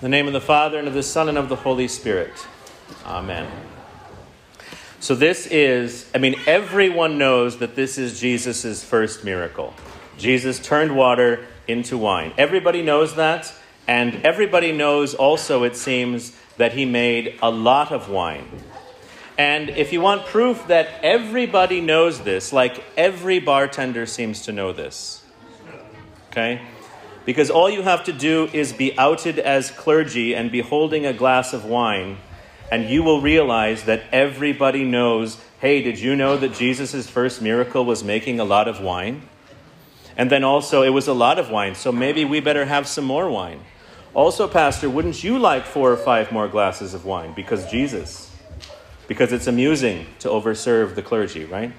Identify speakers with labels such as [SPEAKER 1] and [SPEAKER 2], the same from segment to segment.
[SPEAKER 1] In the name of the Father, and of the Son, and of the Holy Spirit. Amen. So, this is, I mean, everyone knows that this is Jesus' first miracle. Jesus turned water into wine. Everybody knows that, and everybody knows also, it seems, that he made a lot of wine. And if you want proof that everybody knows this, like every bartender seems to know this, okay? Because all you have to do is be outed as clergy and be holding a glass of wine, and you will realize that everybody knows hey, did you know that Jesus' first miracle was making a lot of wine? And then also, it was a lot of wine, so maybe we better have some more wine. Also, Pastor, wouldn't you like four or five more glasses of wine? Because Jesus. Because it's amusing to overserve the clergy, right?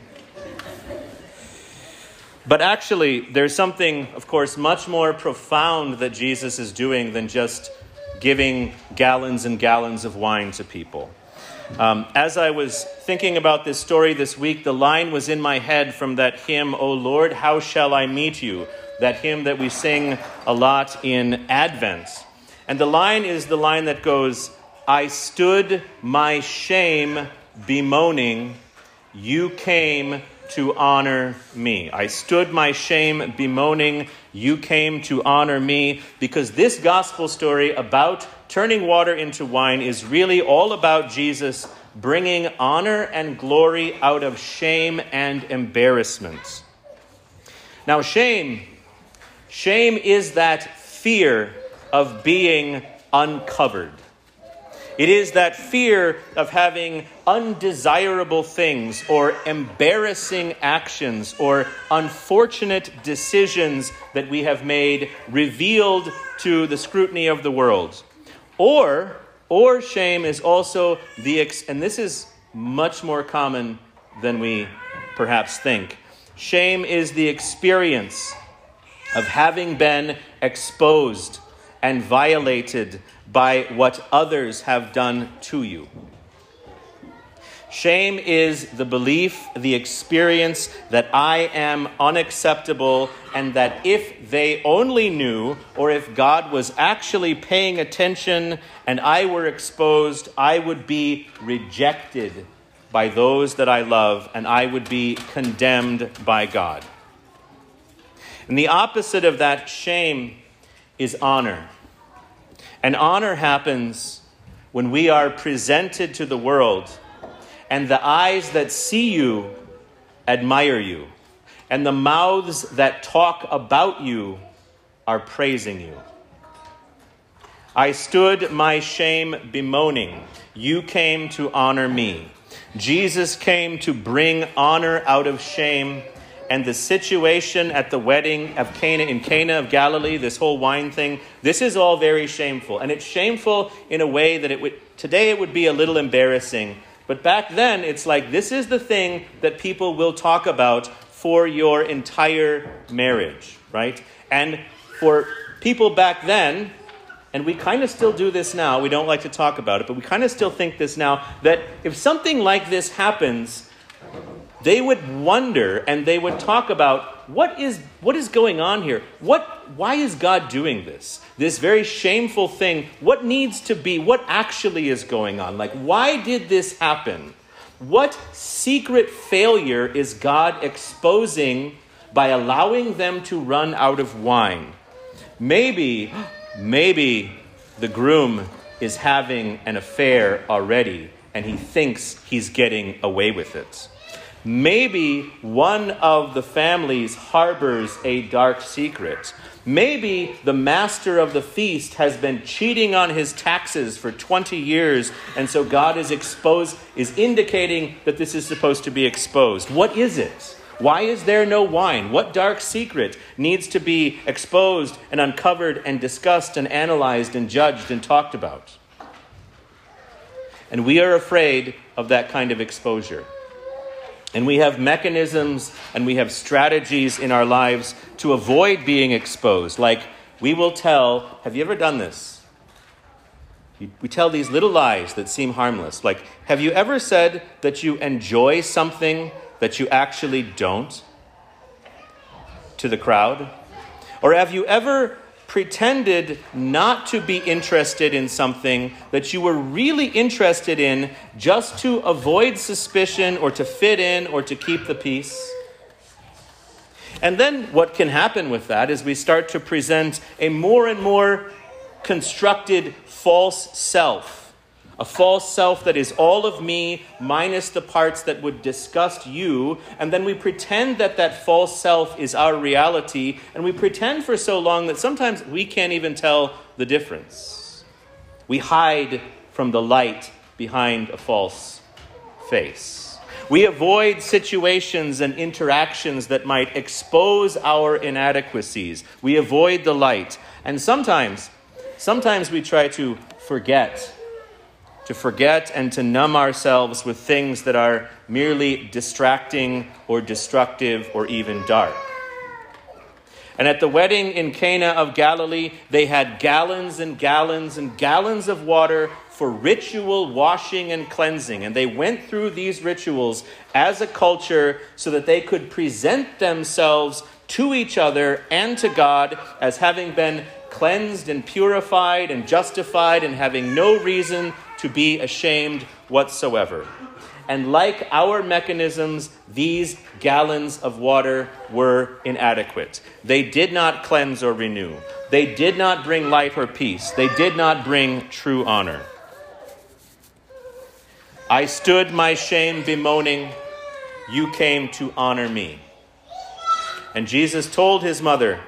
[SPEAKER 1] But actually, there's something, of course, much more profound that Jesus is doing than just giving gallons and gallons of wine to people. Um, as I was thinking about this story this week, the line was in my head from that hymn, O Lord, how shall I meet you? That hymn that we sing a lot in Advent. And the line is the line that goes, I stood my shame bemoaning, you came to honor me. I stood my shame bemoaning, you came to honor me, because this gospel story about turning water into wine is really all about Jesus bringing honor and glory out of shame and embarrassment. Now, shame, shame is that fear of being uncovered. It is that fear of having undesirable things or embarrassing actions or unfortunate decisions that we have made revealed to the scrutiny of the world. Or, or shame is also the, ex- and this is much more common than we perhaps think. Shame is the experience of having been exposed and violated by what others have done to you. Shame is the belief, the experience that I am unacceptable, and that if they only knew, or if God was actually paying attention and I were exposed, I would be rejected by those that I love, and I would be condemned by God. And the opposite of that shame is honor. And honor happens when we are presented to the world and the eyes that see you admire you, and the mouths that talk about you are praising you. I stood my shame bemoaning. You came to honor me. Jesus came to bring honor out of shame and the situation at the wedding of Cana in Cana of Galilee, this whole wine thing, this is all very shameful. And it's shameful in a way that it would today it would be a little embarrassing. But back then it's like this is the thing that people will talk about for your entire marriage, right? And for people back then, and we kind of still do this now, we don't like to talk about it, but we kind of still think this now that if something like this happens, they would wonder and they would talk about what is, what is going on here? What, why is God doing this? This very shameful thing. What needs to be? What actually is going on? Like, why did this happen? What secret failure is God exposing by allowing them to run out of wine? Maybe, maybe the groom is having an affair already and he thinks he's getting away with it. Maybe one of the families harbors a dark secret. Maybe the master of the feast has been cheating on his taxes for 20 years, and so God is exposed, is indicating that this is supposed to be exposed. What is it? Why is there no wine? What dark secret needs to be exposed and uncovered and discussed and analyzed and judged and talked about? And we are afraid of that kind of exposure. And we have mechanisms and we have strategies in our lives to avoid being exposed. Like we will tell, have you ever done this? We tell these little lies that seem harmless. Like, have you ever said that you enjoy something that you actually don't to the crowd? Or have you ever pretended not to be interested in something that you were really interested in just to avoid suspicion or to fit in or to keep the peace. And then what can happen with that is we start to present a more and more constructed false self a false self that is all of me minus the parts that would disgust you, and then we pretend that that false self is our reality, and we pretend for so long that sometimes we can't even tell the difference. We hide from the light behind a false face. We avoid situations and interactions that might expose our inadequacies. We avoid the light. And sometimes, sometimes we try to forget to forget and to numb ourselves with things that are merely distracting or destructive or even dark. And at the wedding in Cana of Galilee, they had gallons and gallons and gallons of water for ritual washing and cleansing. And they went through these rituals as a culture so that they could present themselves to each other and to God as having been cleansed and purified and justified and having no reason to be ashamed whatsoever. And like our mechanisms, these gallons of water were inadequate. They did not cleanse or renew. They did not bring life or peace. They did not bring true honor. I stood my shame bemoaning, you came to honor me. And Jesus told his mother,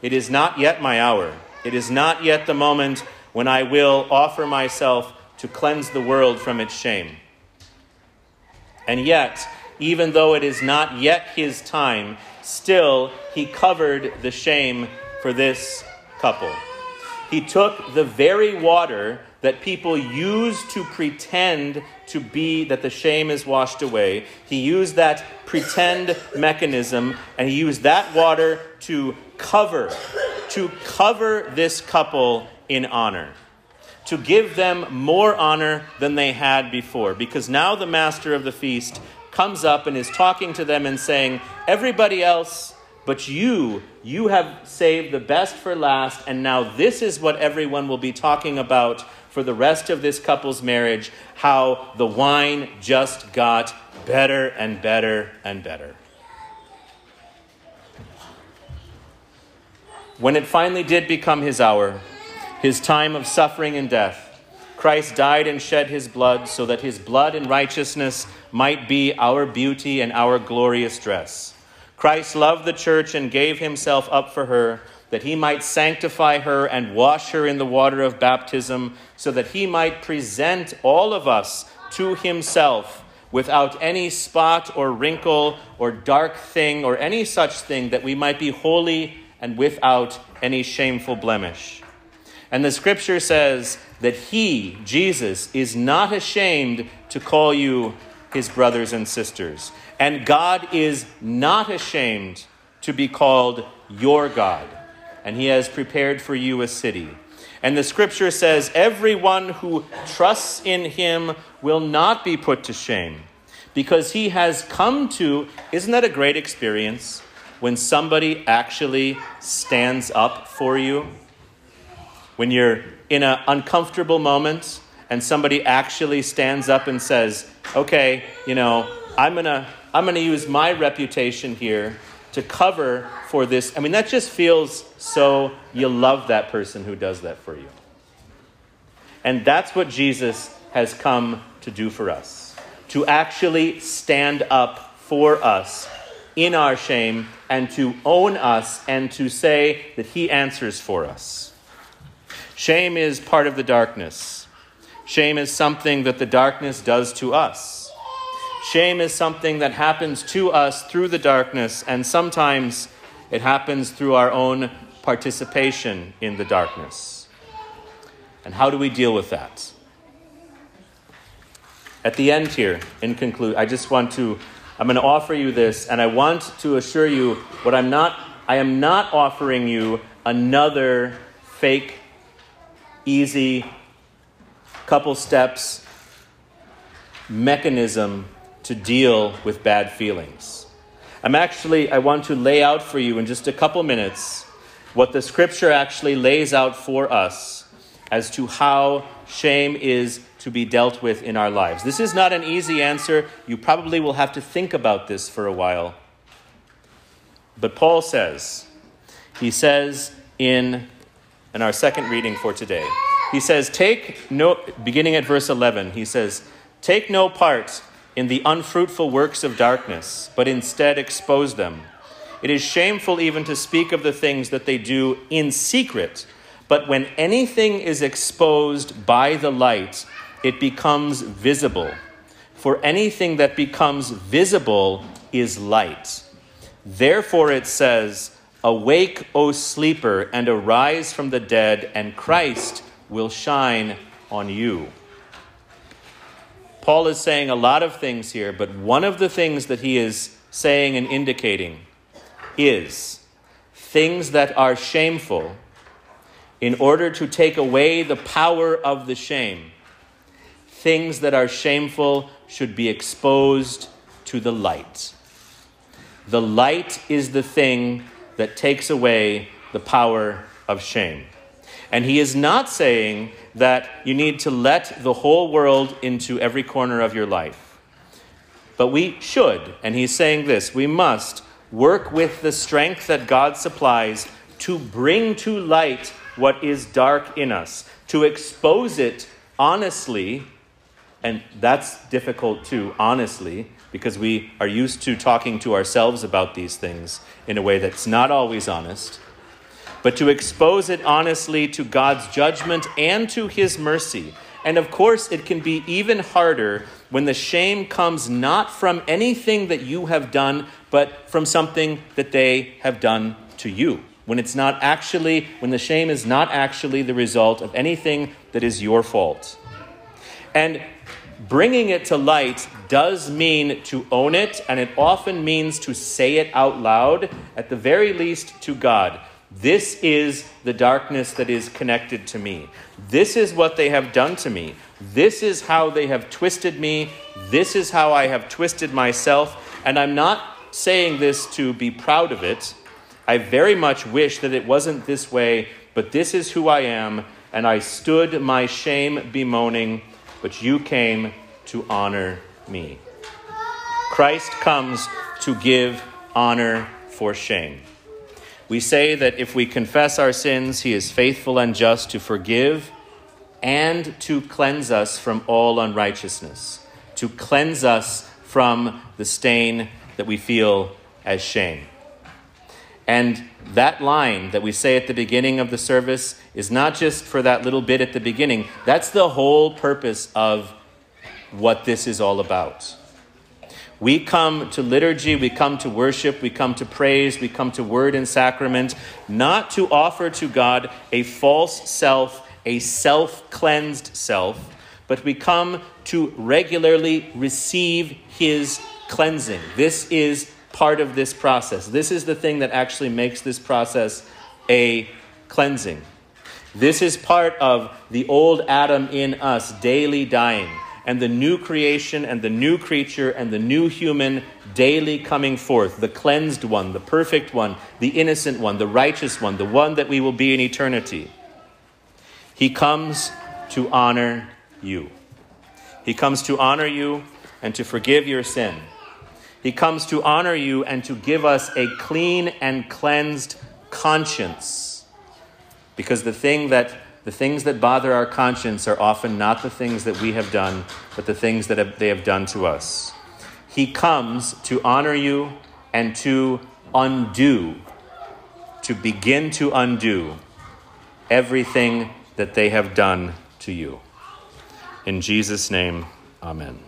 [SPEAKER 1] It is not yet my hour. It is not yet the moment when I will offer myself to cleanse the world from its shame. And yet, even though it is not yet his time, still he covered the shame for this couple. He took the very water that people use to pretend to be that the shame is washed away. He used that pretend mechanism and he used that water to cover to cover this couple in honor to give them more honor than they had before. Because now the master of the feast comes up and is talking to them and saying, Everybody else, but you, you have saved the best for last, and now this is what everyone will be talking about for the rest of this couple's marriage how the wine just got better and better and better. When it finally did become his hour, his time of suffering and death, Christ died and shed his blood so that his blood and righteousness might be our beauty and our glorious dress. Christ loved the church and gave himself up for her that he might sanctify her and wash her in the water of baptism, so that he might present all of us to himself without any spot or wrinkle or dark thing or any such thing, that we might be holy and without any shameful blemish. And the scripture says that he, Jesus, is not ashamed to call you his brothers and sisters. And God is not ashamed to be called your God. And he has prepared for you a city. And the scripture says, everyone who trusts in him will not be put to shame because he has come to, isn't that a great experience when somebody actually stands up for you? When you're in an uncomfortable moment and somebody actually stands up and says, okay, you know, I'm going to I'm going to use my reputation here to cover for this. I mean, that just feels so you love that person who does that for you. And that's what Jesus has come to do for us to actually stand up for us in our shame and to own us and to say that he answers for us. Shame is part of the darkness. Shame is something that the darkness does to us. Shame is something that happens to us through the darkness, and sometimes it happens through our own participation in the darkness. And how do we deal with that? At the end here, in conclude, I just want to, I'm going to offer you this, and I want to assure you what I'm not, I am not offering you another fake easy, couple steps mechanism to deal with bad feelings. I'm actually, I want to lay out for you in just a couple minutes what the scripture actually lays out for us as to how shame is to be dealt with in our lives. This is not an easy answer. You probably will have to think about this for a while. But Paul says, he says in, in our second reading for today, he says, Take no, beginning at verse 11, he says, Take no part in the unfruitful works of darkness, but instead expose them. It is shameful even to speak of the things that they do in secret, but when anything is exposed by the light, it becomes visible. For anything that becomes visible is light. Therefore, it says, Awake, O sleeper, and arise from the dead, and Christ will shine on you. Paul is saying a lot of things here, but one of the things that he is saying and indicating is things that are shameful in order to take away the power of the shame. Things that are shameful should be exposed to the light. The light is the thing that takes away the power of shame. And he is not saying that you need to let the whole world into every corner of your life. But we should, and he's saying this we must work with the strength that God supplies to bring to light what is dark in us, to expose it honestly, and that's difficult too, honestly, because we are used to talking to ourselves about these things in a way that's not always honest but to expose it honestly to God's judgment and to His mercy. And of course, it can be even harder when the shame comes not from anything that you have done, but from something that they have done to you. When it's not actually, when the shame is not actually the result of anything that is your fault. And bringing it to light does mean to own it, and it often means to say it out loud, at the very least to God. This is the darkness that is connected to me. This is what they have done to me. This is how they have twisted me. This is how I have twisted myself. And I'm not saying this to be proud of it. I very much wish that it wasn't this way, but this is who I am. And I stood my shame bemoaning, but you came to honor me. Christ comes to give honor for shame. We say that if we confess our sins, he is faithful and just to forgive and to cleanse us from all unrighteousness, to cleanse us from the stain that we feel as shame. And that line that we say at the beginning of the service is not just for that little bit at the beginning, that's the whole purpose of what this is all about. We come to liturgy, we come to worship, we come to praise, we come to word and sacrament, not to offer to God a false self, a self cleansed self, but we come to regularly receive His cleansing. This is part of this process. This is the thing that actually makes this process a cleansing. This is part of the old Adam in us daily dying and the new creation and the new creature and the new human daily coming forth, the cleansed one, the perfect one, the innocent one, the righteous one, the one that we will be in eternity. He comes to honor you. He comes to honor you and to forgive your sin. He comes to honor you and to give us a clean and cleansed conscience. Because the thing that the things that bother our conscience are often not the things that we have done, but the things that have, they have done to us. He comes to honor you and to undo, to begin to undo everything that they have done to you. In Jesus' name, amen.